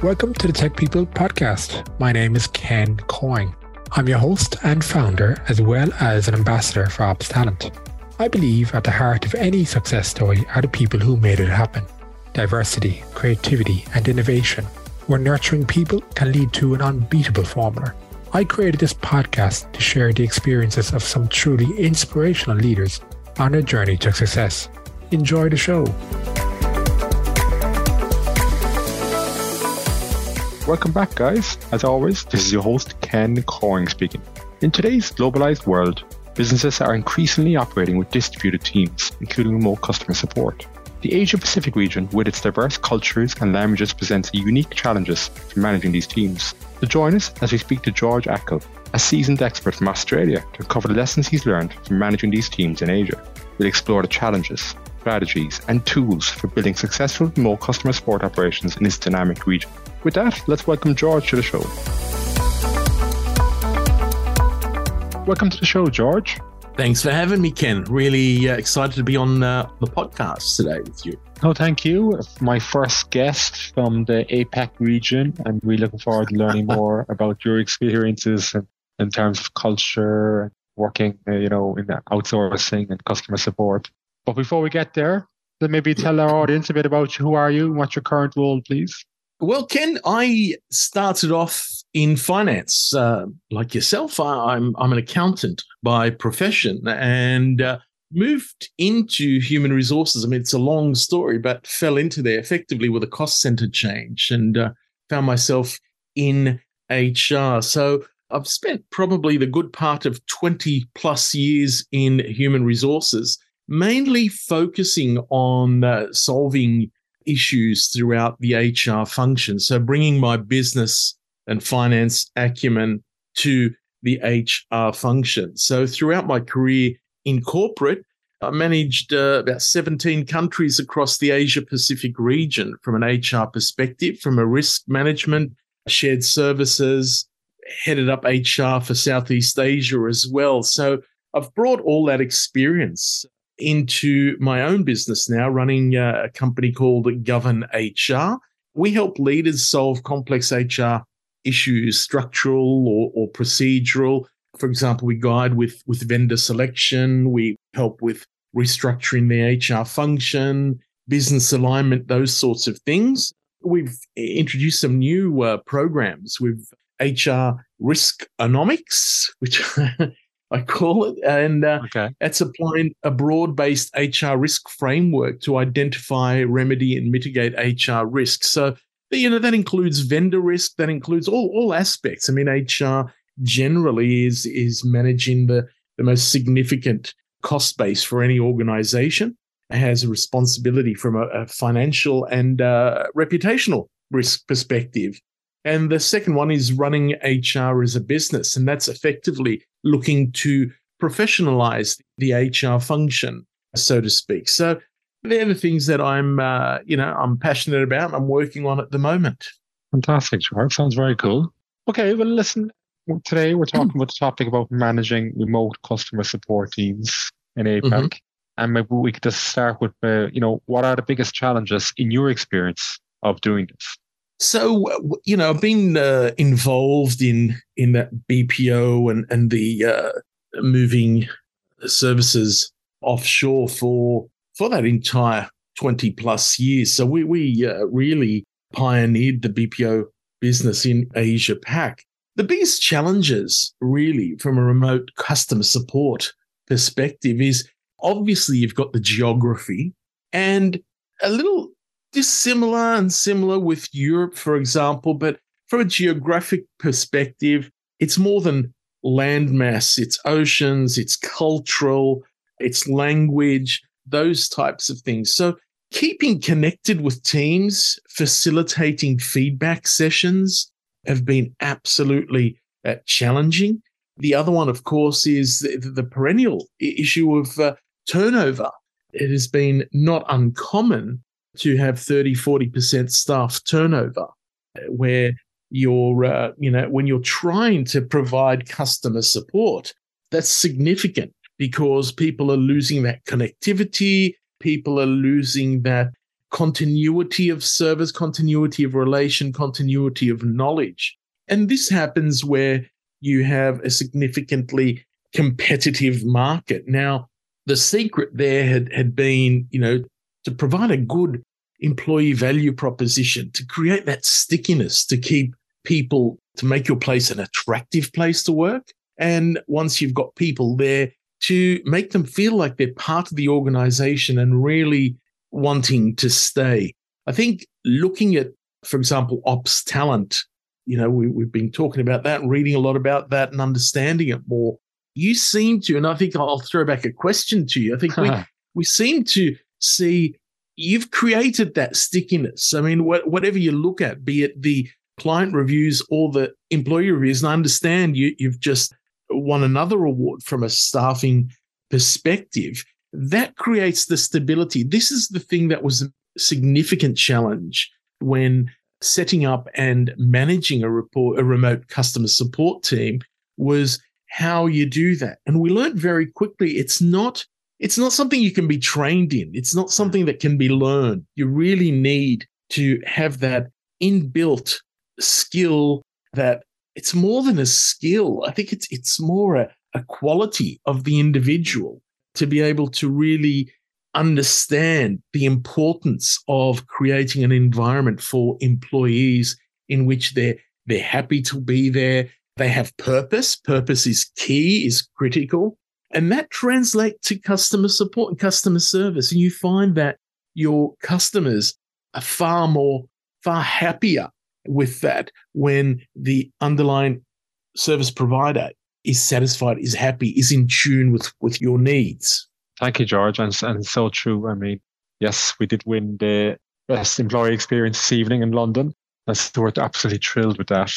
Welcome to the Tech People podcast. My name is Ken Coyne. I'm your host and founder, as well as an ambassador for Ops Talent. I believe at the heart of any success story are the people who made it happen. Diversity, creativity, and innovation, where nurturing people can lead to an unbeatable formula. I created this podcast to share the experiences of some truly inspirational leaders on their journey to success. Enjoy the show. Welcome back, guys. As always, this is your host, Ken Coyne speaking. In today's globalized world, businesses are increasingly operating with distributed teams, including remote customer support. The Asia Pacific region, with its diverse cultures and languages, presents unique challenges for managing these teams. So join us as we speak to George Akle, a seasoned expert from Australia, to cover the lessons he's learned from managing these teams in Asia. We'll explore the challenges, strategies, and tools for building successful remote customer support operations in this dynamic region. With that, let's welcome George to the show. Welcome to the show, George. Thanks for having me, Ken. Really uh, excited to be on uh, the podcast today with you. Oh, thank you. My first guest from the APAC region. I'm really looking forward to learning more about your experiences in, in terms of culture, working, uh, you know, in outsourcing and customer support. But before we get there, then maybe tell our audience a bit about. Who are you? and What's your current role, please? Well, Ken, I started off in finance, uh, like yourself. I, am I'm, I'm an accountant by profession, and uh, moved into human resources. I mean, it's a long story, but fell into there effectively with a cost center change, and uh, found myself in HR. So I've spent probably the good part of 20 plus years in human resources, mainly focusing on uh, solving issues throughout the HR function. So bringing my business and finance acumen to the HR function. So throughout my career in corporate, I managed uh, about 17 countries across the Asia Pacific region from an HR perspective, from a risk management, shared services, headed up HR for Southeast Asia as well. So I've brought all that experience into my own business now, running uh, a company called Govern HR. We help leaders solve complex HR issues, structural or, or procedural. For example, we guide with, with vendor selection, we help with restructuring the HR function, business alignment, those sorts of things. We've introduced some new uh, programs with HR Riskonomics, which I call it. And uh, okay. it's applying a broad based HR risk framework to identify, remedy, and mitigate HR risk. So, you know, that includes vendor risk, that includes all, all aspects. I mean, HR generally is, is managing the, the most significant cost base for any organization, it has a responsibility from a, a financial and uh, reputational risk perspective. And the second one is running HR as a business. And that's effectively looking to professionalize the HR function, so to speak. So they're the things that I'm, uh, you know, I'm passionate about. I'm working on at the moment. Fantastic. Sounds very cool. Okay, well, listen. Today we're talking about the topic about managing remote customer support teams in APAC, mm-hmm. and maybe we could just start with, uh, you know, what are the biggest challenges in your experience of doing this? So you know, I've been uh, involved in in that BPO and and the uh, moving services offshore for for that entire twenty plus years. So we we uh, really pioneered the BPO business in Asia Pac. The biggest challenges, really, from a remote customer support perspective, is obviously you've got the geography and a little dissimilar and similar with Europe, for example, but from a geographic perspective, it's more than landmass, it's oceans, it's cultural, it's language, those types of things. So, keeping connected with teams, facilitating feedback sessions have been absolutely uh, challenging. The other one, of course, is the, the perennial issue of uh, turnover. It has been not uncommon to have 30, 40% staff turnover where you're, uh, you know, when you're trying to provide customer support, that's significant because people are losing that connectivity. People are losing that continuity of service, continuity of relation, continuity of knowledge. And this happens where you have a significantly competitive market. Now, the secret there had, had been, you know, to provide a good employee value proposition, to create that stickiness, to keep people, to make your place an attractive place to work. And once you've got people there, to make them feel like they're part of the organization and really wanting to stay. I think looking at, for example, ops talent, you know, we, we've been talking about that reading a lot about that and understanding it more. You seem to, and I think I'll throw back a question to you. I think we, we seem to see you've created that stickiness. I mean, wh- whatever you look at, be it the client reviews or the employee reviews, and I understand you, you've just won another award from a staffing perspective. That creates the stability. This is the thing that was a significant challenge when setting up and managing a report, a remote customer support team was how you do that. And we learned very quickly it's not it's not something you can be trained in. It's not something that can be learned. You really need to have that inbuilt skill that it's more than a skill. I think it's it's more a, a quality of the individual to be able to really understand the importance of creating an environment for employees in which they're they're happy to be there. They have purpose. Purpose is key, is critical. And that translates to customer support and customer service. And you find that your customers are far more, far happier with that when the underlying service provider is satisfied, is happy, is in tune with, with your needs. Thank you, George. And, and so true. I mean, yes, we did win the best employee experience this evening in London. That's we're absolutely thrilled with that.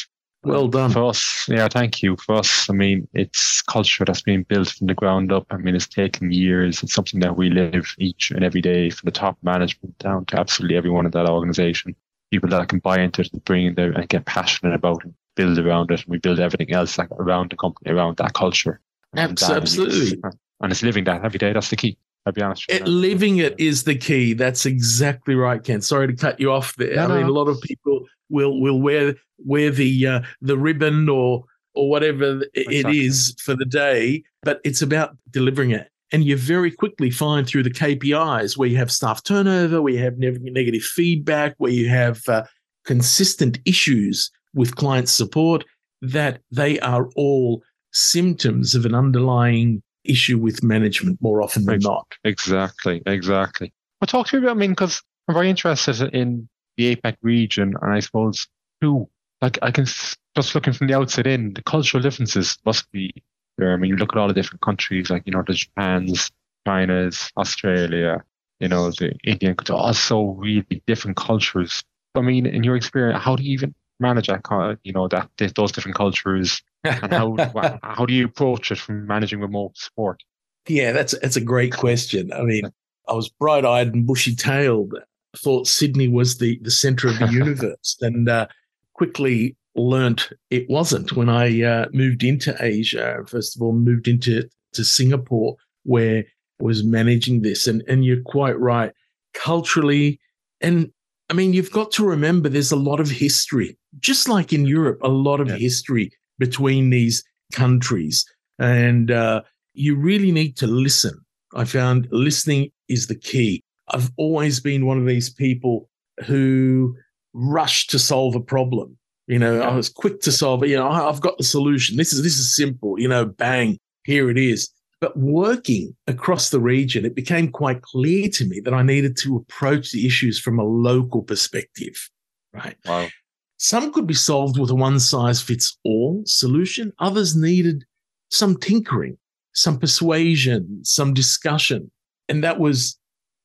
Well done. For us, yeah, thank you. For us, I mean, it's culture that's been built from the ground up. I mean, it's taken years. It's something that we live each and every day from the top management down to absolutely everyone in that organization. People that can buy into it and bring in there and get passionate about it, build around it. And we build everything else like around the company, around that culture. And absolutely. That, and it's living that every day. That's the key. I'll be honest. It, living it is the key. That's exactly right, Ken. Sorry to cut you off there. No, I mean, no. a lot of people will will wear wear the uh, the ribbon or or whatever exactly. it is for the day, but it's about delivering it. And you very quickly find through the KPIs where you have staff turnover, where you have negative feedback, where you have uh, consistent issues with client support, that they are all symptoms of an underlying issue with management more often than not. Exactly, exactly. Well, talk to me about, I mean, because I'm very interested in the APAC region, and I suppose too, like I can just looking from the outside in, the cultural differences must be there. I mean, you look at all the different countries, like you know, the Japan's, China's, Australia, you know, the Indian, culture, all so really different cultures. I mean, in your experience, how do you even manage that? You know, that those different cultures, and how how do you approach it from managing remote support? Yeah, that's that's a great question. I mean, I was bright eyed and bushy tailed thought Sydney was the, the center of the universe and uh, quickly learnt it wasn't when I uh, moved into Asia. First of all, moved into to Singapore where I was managing this. And, and you're quite right. Culturally, and I mean, you've got to remember there's a lot of history, just like in Europe, a lot of yeah. history between these countries. And uh, you really need to listen. I found listening is the key. I've always been one of these people who rush to solve a problem. You know, yeah. I was quick to solve it. You know, I've got the solution. This is this is simple. You know, bang, here it is. But working across the region, it became quite clear to me that I needed to approach the issues from a local perspective. Right. Wow. Some could be solved with a one size fits all solution. Others needed some tinkering, some persuasion, some discussion. And that was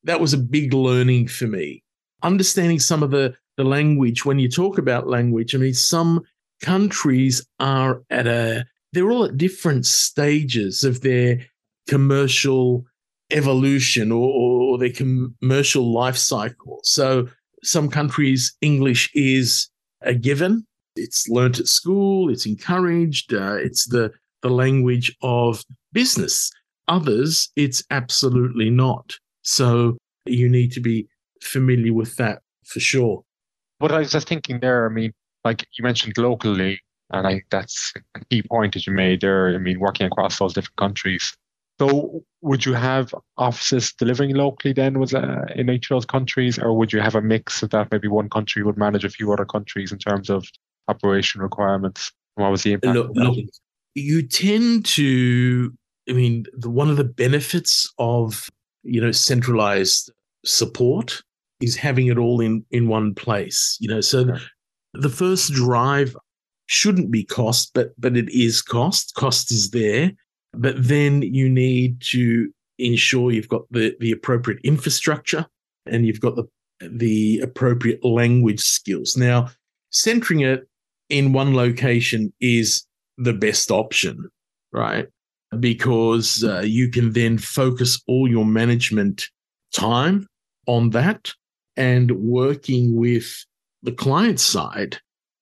that was a big learning for me. Understanding some of the, the language, when you talk about language, I mean, some countries are at a, they're all at different stages of their commercial evolution or, or their commercial life cycle. So some countries, English is a given. It's learnt at school. It's encouraged. Uh, it's the, the language of business. Others, it's absolutely not. So you need to be familiar with that for sure. But I was just thinking there, I mean, like you mentioned locally, and I think that's a key point that you made there. I mean, working across those different countries. So, would you have offices delivering locally then was uh, in each of those countries, or would you have a mix of that? Maybe one country would manage a few other countries in terms of operation requirements. What was the impact? Look, look, you tend to. I mean, the, one of the benefits of you know centralized support is having it all in in one place. You know, so okay. the first drive shouldn't be cost, but but it is cost. Cost is there, but then you need to ensure you've got the the appropriate infrastructure and you've got the the appropriate language skills. Now, centering it in one location is the best option, right? Because uh, you can then focus all your management time on that and working with the client side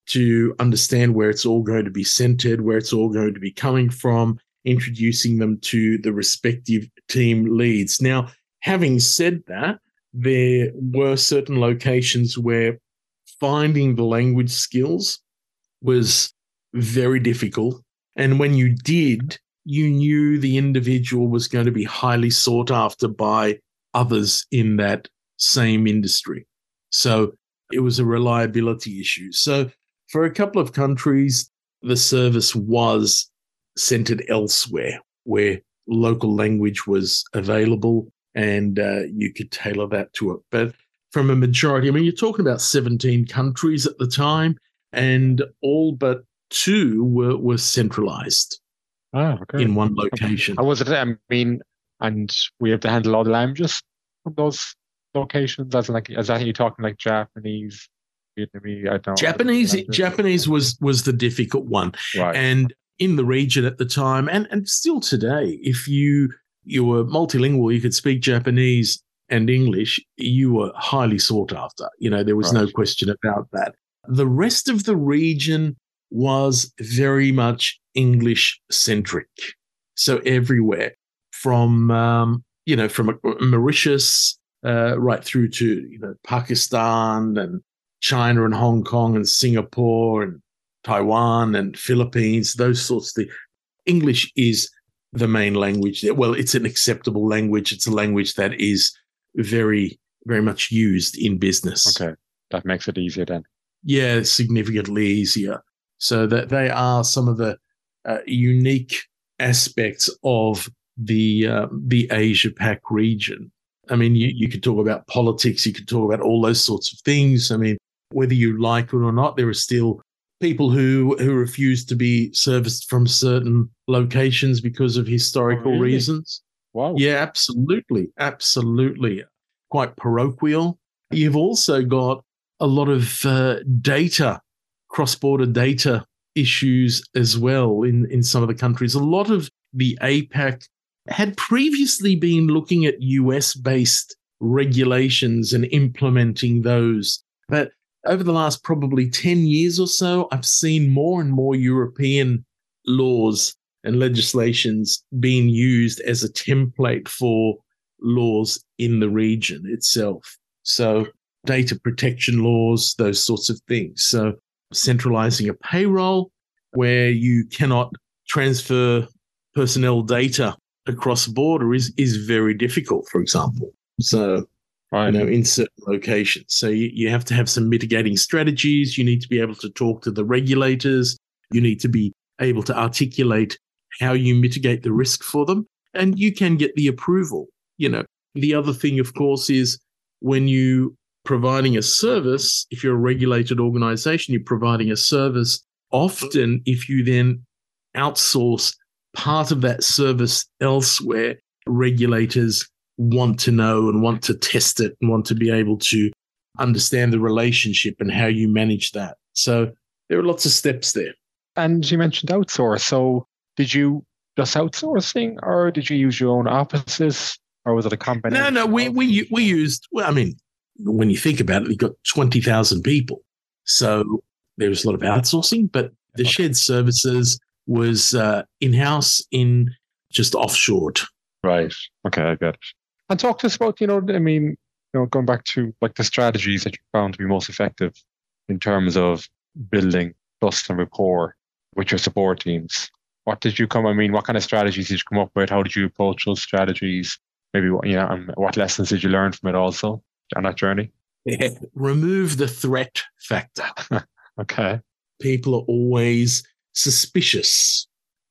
to understand where it's all going to be centered, where it's all going to be coming from, introducing them to the respective team leads. Now, having said that, there were certain locations where finding the language skills was very difficult. And when you did, you knew the individual was going to be highly sought after by others in that same industry. So it was a reliability issue. So for a couple of countries, the service was centered elsewhere where local language was available and uh, you could tailor that to it. But from a majority, I mean, you're talking about 17 countries at the time, and all but two were, were centralized ah, okay. in one location. I was it? I mean, and we have to handle all the languages from those locations? As like, is that you talking like Japanese, Vietnamese? I don't. Japanese. Japanese was was the difficult one, right? And in the region at the time, and and still today, if you you were multilingual, you could speak Japanese and English, you were highly sought after. You know, there was right. no question about that. The rest of the region was very much English centric. So everywhere from, um, you know, from Mauritius uh, right through to, you know, Pakistan and China and Hong Kong and Singapore and Taiwan and Philippines, those sorts of things. English is the main language. Well, it's an acceptable language. It's a language that is very, very much used in business. Okay. That makes it easier then. Yeah, significantly easier. So that they are some of the uh, unique aspects of the uh, the Asia Pac region. I mean, you, you could talk about politics, you could talk about all those sorts of things. I mean, whether you like it or not, there are still people who who refuse to be serviced from certain locations because of historical oh, really? reasons. Wow. Yeah, absolutely, absolutely. Quite parochial. You've also got a lot of uh, data, cross-border data issues as well in in some of the countries. A lot of the APAC had previously been looking at US based regulations and implementing those. But over the last probably 10 years or so, I've seen more and more European laws and legislations being used as a template for laws in the region itself. So, data protection laws, those sorts of things. So, centralizing a payroll where you cannot transfer personnel data across border is is very difficult, for example. So right. you know, in certain locations. So you, you have to have some mitigating strategies. You need to be able to talk to the regulators. You need to be able to articulate how you mitigate the risk for them. And you can get the approval. You know, the other thing, of course, is when you providing a service, if you're a regulated organization, you're providing a service. Often, if you then outsource part of that service elsewhere, regulators want to know and want to test it and want to be able to understand the relationship and how you manage that. So there are lots of steps there. And you mentioned outsource. So did you just outsourcing or did you use your own offices or was it a combination? No, no, we, we, we used, well, I mean, when you think about it, you've got 20,000 people. So there was a lot of outsourcing, but the okay. shared services was uh, in house in just offshored. Right. Okay, I get it. And talk to us about, you know, I mean, you know, going back to like the strategies that you found to be most effective in terms of building trust and rapport with your support teams. What did you come? I mean, what kind of strategies did you come up with? How did you approach those strategies? Maybe you know, and what lessons did you learn from it also on that journey? Yeah. Remove the threat factor. okay. People are always suspicious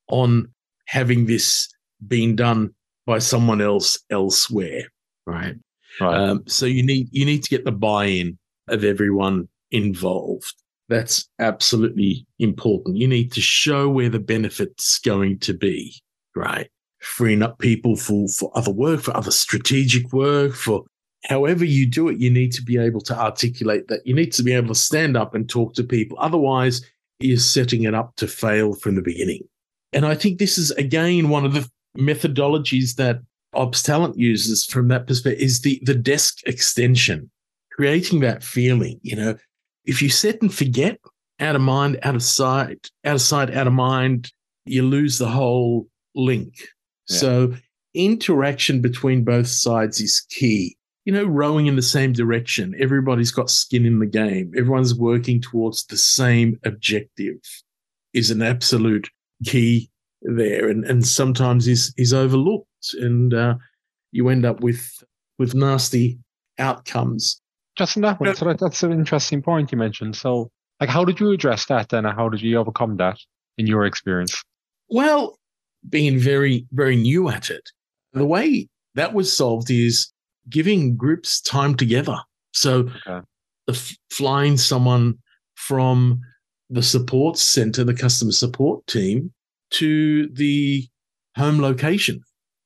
on having this been done by someone else elsewhere, right? Right. Um, so you need you need to get the buy-in of everyone involved. That's absolutely important. You need to show where the benefit's going to be, right? Freeing up people for for other work, for other strategic work, for however you do it, you need to be able to articulate that. You need to be able to stand up and talk to people. Otherwise, you're setting it up to fail from the beginning. And I think this is again one of the methodologies that Ops Talent uses from that perspective is the the desk extension, creating that feeling. You know, if you set and forget, out of mind, out of sight, out of sight, out of mind, you lose the whole link. Yeah. So interaction between both sides is key. You know, rowing in the same direction. Everybody's got skin in the game. Everyone's working towards the same objective is an absolute key there, and and sometimes is is overlooked, and uh, you end up with with nasty outcomes. Just in that one, so that, that's an interesting point you mentioned. So, like, how did you address that then? How did you overcome that in your experience? Well, being very very new at it, the way that was solved is giving groups time together. So, okay. the, flying someone from the support center, the customer support team, to the home location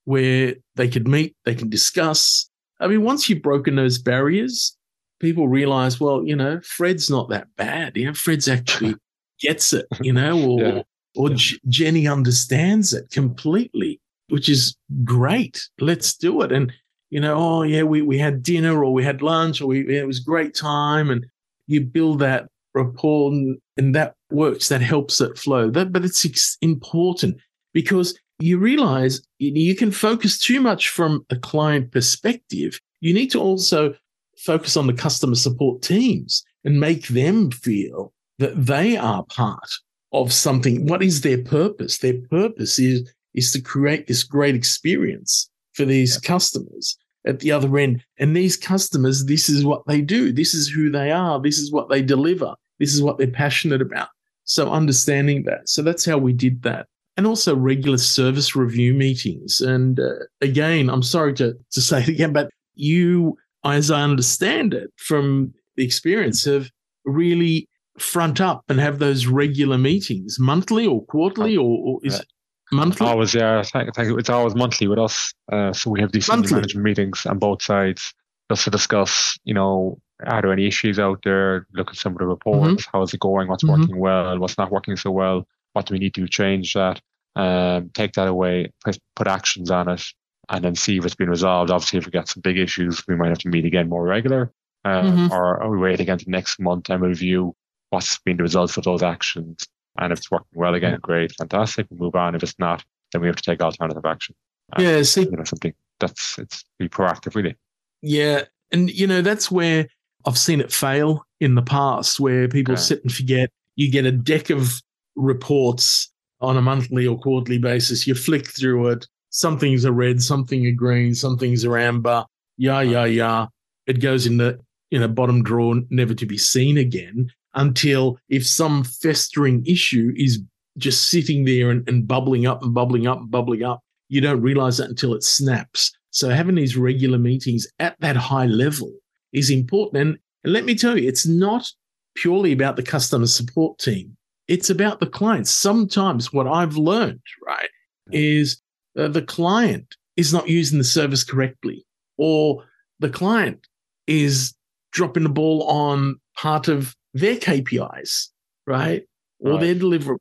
where they could meet, they can discuss. I mean, once you've broken those barriers, people realize, well, you know, Fred's not that bad. You know, Fred's actually gets it, you know, or, yeah. or J- Jenny understands it completely, which is great. Let's do it. And, you know, oh, yeah, we, we had dinner or we had lunch or we, it was great time. And you build that rapport and, and that works, that helps it flow. That, but it's important because you realize you can focus too much from a client perspective. You need to also focus on the customer support teams and make them feel that they are part of something. What is their purpose? Their purpose is, is to create this great experience for these yeah. customers at the other end. And these customers, this is what they do. This is who they are. This is what they deliver. This is what they're passionate about. So understanding that. So that's how we did that. And also regular service review meetings. And uh, again, I'm sorry to, to say it again, but you, as I understand it from the experience, have really front up and have those regular meetings monthly or quarterly or, or is it monthly? Always, yeah. It's always monthly with us. Uh, so we have these management meetings on both sides just to discuss, you know, are there any issues out there? Look at some of the reports. Mm-hmm. How is it going? What's mm-hmm. working well? What's not working so well? What do we need to change that? Um, take that away, put actions on it, and then see if it's been resolved. Obviously, if we get some big issues, we might have to meet again more regular, um, mm-hmm. or, or, we wait again to next month and review what's been the results of those actions. And if it's working well again, great, fantastic. We move on. If it's not, then we have to take alternative action. yeah, see, you know, something that's it's be proactive, really. Yeah, and you know that's where I've seen it fail in the past where people okay. sit and forget. You get a deck of reports on a monthly or quarterly basis. You flick through it. Some things are red, something are green, some things are amber. Yeah, yeah, yeah. It goes in the in a bottom drawer, never to be seen again. Until if some festering issue is just sitting there and, and bubbling up and bubbling up and bubbling up, you don't realize that until it snaps. So having these regular meetings at that high level is important. And, and let me tell you, it's not purely about the customer support team. It's about the client. Sometimes what I've learned, right, is uh, the client is not using the service correctly, or the client is dropping the ball on part of their KPIs, right, or right. their deliverables.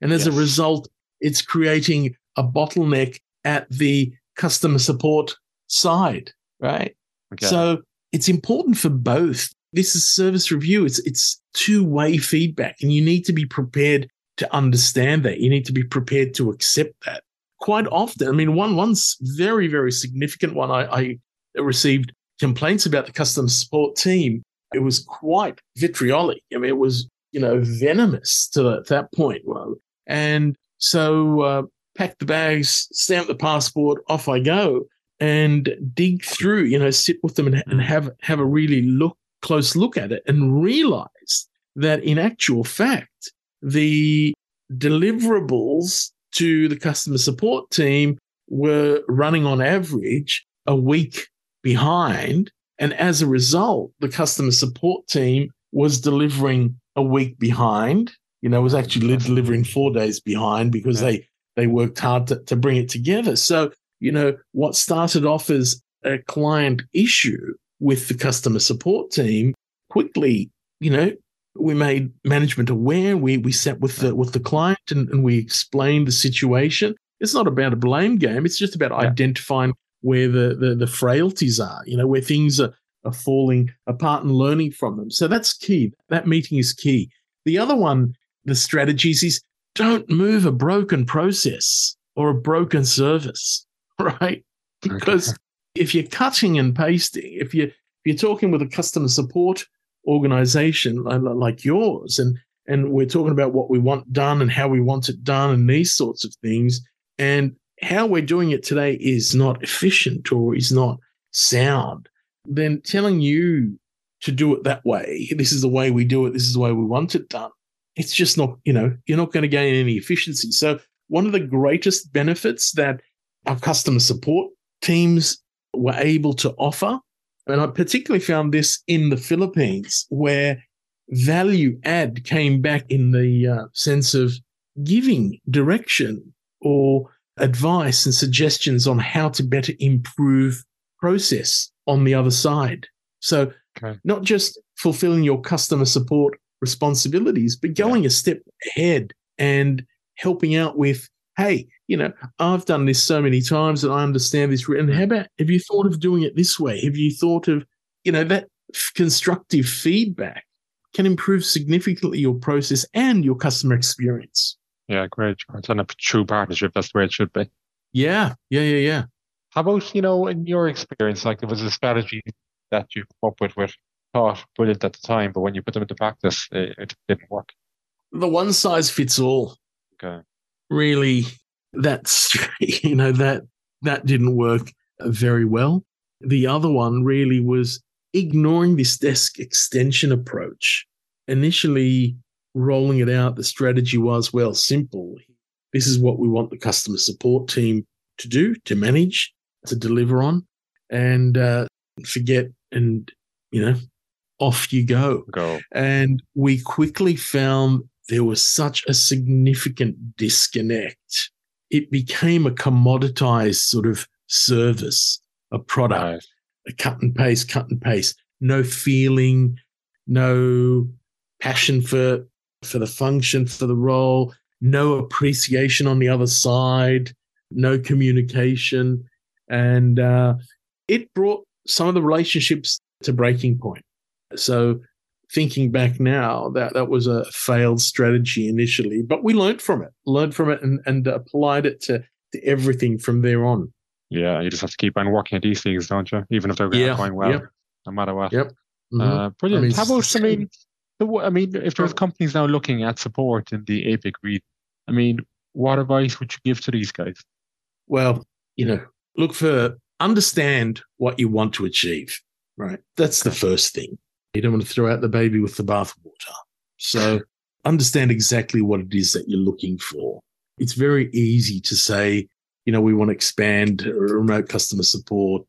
And as yes. a result, it's creating a bottleneck at the customer support side, right? Okay. So it's important for both. This is service review. It's it's two-way feedback and you need to be prepared to understand that. You need to be prepared to accept that. Quite often, I mean, one one's very, very significant one I, I received complaints about the customer support team, it was quite vitriolic. I mean, it was, you know, venomous to that, that point. And so, uh, pack the bags, stamp the passport, off I go and dig through, you know, sit with them and, and have, have a really look, close look at it and realize that in actual fact, the deliverables to the customer support team were running on average a week behind. And as a result, the customer support team was delivering a week behind, you know, was actually delivering four days behind because yeah. they, they worked hard to, to bring it together. So, you know, what started off as a client issue with the customer support team quickly, you know, we made management aware. We we sat with the with the client and, and we explained the situation. It's not about a blame game. It's just about yeah. identifying where the, the the frailties are. You know where things are are falling apart and learning from them. So that's key. That meeting is key. The other one, the strategies is don't move a broken process or a broken service, right? Because okay. if you're cutting and pasting, if you if you're talking with a customer support organization like yours and and we're talking about what we want done and how we want it done and these sorts of things and how we're doing it today is not efficient or is not sound then telling you to do it that way this is the way we do it this is the way we want it done it's just not you know you're not going to gain any efficiency. So one of the greatest benefits that our customer support teams were able to offer and I particularly found this in the Philippines, where value add came back in the uh, sense of giving direction or advice and suggestions on how to better improve process on the other side. So, okay. not just fulfilling your customer support responsibilities, but going yeah. a step ahead and helping out with hey, you know, I've done this so many times and I understand this. And mm. how about, have you thought of doing it this way? Have you thought of, you know, that constructive feedback can improve significantly your process and your customer experience. Yeah, great. It's on a true partnership. That's the way it should be. Yeah, yeah, yeah, yeah. How about, you know, in your experience, like there was a strategy that you come up with, with thought brilliant at the time, but when you put them into practice, it, it didn't work. The one size fits all. Okay really that's you know that that didn't work very well. The other one really was ignoring this desk extension approach. Initially rolling it out, the strategy was well simple. This is what we want the customer support team to do, to manage, to deliver on, and uh, forget and you know off you go. Go. And we quickly found there was such a significant disconnect. It became a commoditized sort of service, a product, right. a cut and paste, cut and paste, no feeling, no passion for for the function, for the role, no appreciation on the other side, no communication, and uh, it brought some of the relationships to breaking point. So thinking back now, that that was a failed strategy initially, but we learned from it, learned from it, and, and applied it to, to everything from there on. Yeah, you just have to keep on working at these things, don't you? Even if they're yeah, going well, no matter what. Yep. Uh, mm-hmm. Uh, brilliant. I mean, How about I mean, I mean, if there's companies now looking at support in the APAC region, I mean, what advice would you give to these guys? Well, you know, look for understand what you want to achieve. Right, that's the first thing. You don't want to throw out the baby with the bathwater. So understand exactly what it is that you're looking for. It's very easy to say, you know, we want to expand remote customer support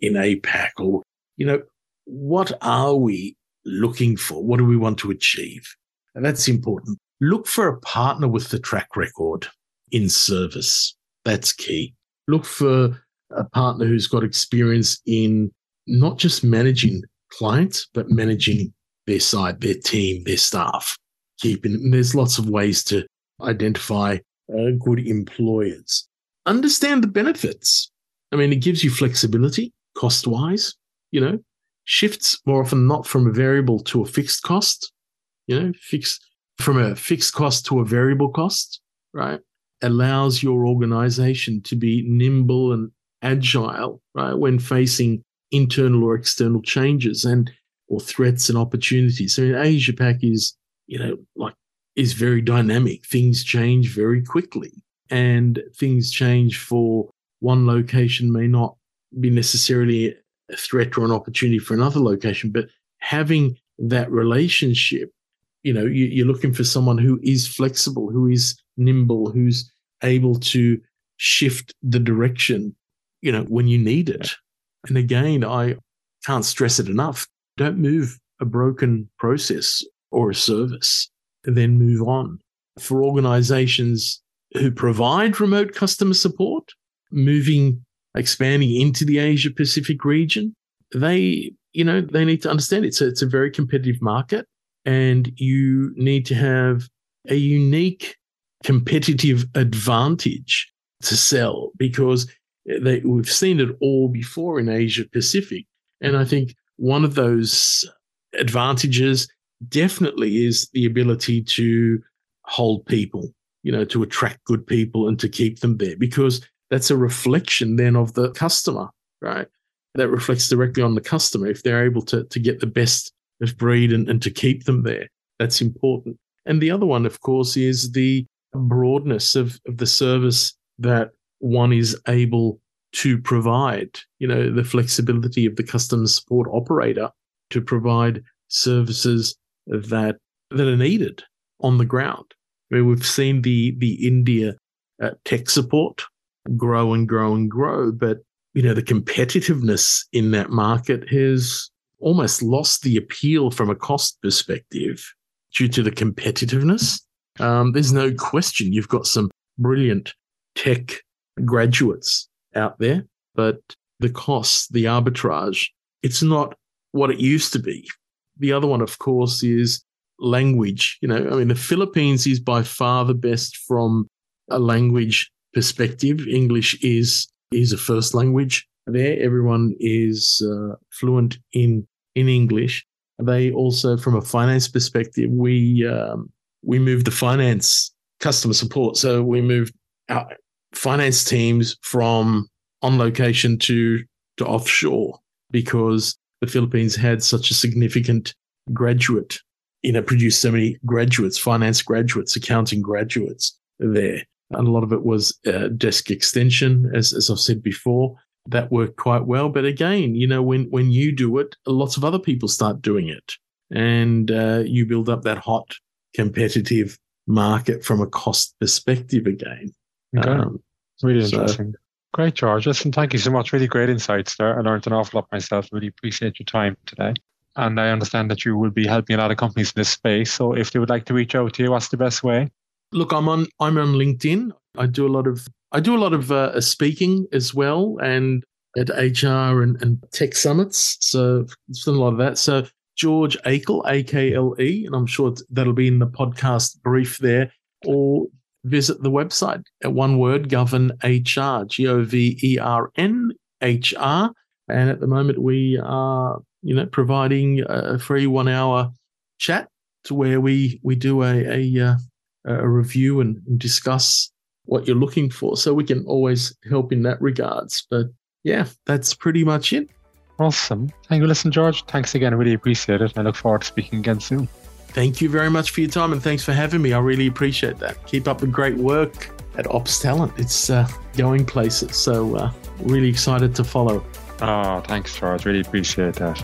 in APAC or, you know, what are we looking for? What do we want to achieve? And that's important. Look for a partner with the track record in service. That's key. Look for a partner who's got experience in not just managing clients, but managing their side, their team, their staff. Keeping there's lots of ways to identify uh, good employers. Understand the benefits. I mean, it gives you flexibility cost wise, you know, shifts more often not from a variable to a fixed cost, you know, fixed from a fixed cost to a variable cost, right? Allows your organization to be nimble and agile, right? When facing internal or external changes and or threats and opportunities. So in Asia Pac is, you know, like is very dynamic. Things change very quickly and things change for one location may not be necessarily a threat or an opportunity for another location, but having that relationship, you know, you, are looking for someone who is flexible, who is nimble, who's able to shift the direction, you know, when you need it. And again, I can't stress it enough. Don't move a broken process or a service, then move on. For organizations who provide remote customer support, moving, expanding into the Asia Pacific region, they, you know, they need to understand it. So it's a very competitive market and you need to have a unique competitive advantage to sell because they, we've seen it all before in Asia Pacific. And I think one of those advantages definitely is the ability to hold people, you know, to attract good people and to keep them there because that's a reflection then of the customer, right? That reflects directly on the customer. If they're able to, to get the best of breed and, and to keep them there, that's important. And the other one, of course, is the broadness of, of the service that one is able to provide, you know, the flexibility of the customer support operator to provide services that that are needed on the ground. I mean, we've seen the the India uh, tech support grow and grow and grow. But, you know, the competitiveness in that market has almost lost the appeal from a cost perspective due to the competitiveness. Um, there's no question you've got some brilliant tech graduates out there, but the cost, the arbitrage, it's not what it used to be. The other one, of course, is language. You know, I mean, the Philippines is by far the best from a language perspective, English is is a first language there. Everyone is uh, fluent in in English. They also, from a finance perspective, we um, we moved the finance customer support. So we moved our finance teams from on location to to offshore because the Philippines had such a significant graduate, you know, produced so many graduates, finance graduates, accounting graduates there and a lot of it was uh, desk extension, as, as I've said before. That worked quite well. But again, you know, when, when you do it, lots of other people start doing it. And uh, you build up that hot, competitive market from a cost perspective again. Okay. Um, really interesting. So, great, George. Listen, thank you so much. Really great insights there. I learned an awful lot myself. Really appreciate your time today. And I understand that you will be helping a lot of companies in this space. So if they would like to reach out to you, what's the best way? Look, I'm on I'm on LinkedIn. I do a lot of I do a lot of uh, speaking as well, and at HR and, and tech summits. So a lot of that. So George Akle, A K L E, and I'm sure that'll be in the podcast brief there, or visit the website at one word, Govern HR, G O V E R N H R. And at the moment, we are, you know, providing a free one hour chat to where we we do a, a uh, a review and, and discuss what you're looking for. So we can always help in that regards. But yeah, that's pretty much it. Awesome. Thank you. Listen, George, thanks again. I really appreciate it. I look forward to speaking again soon. Thank you very much for your time and thanks for having me. I really appreciate that. Keep up the great work at Ops Talent. It's uh, going places. So, uh, really excited to follow. Oh, thanks, George. Really appreciate that.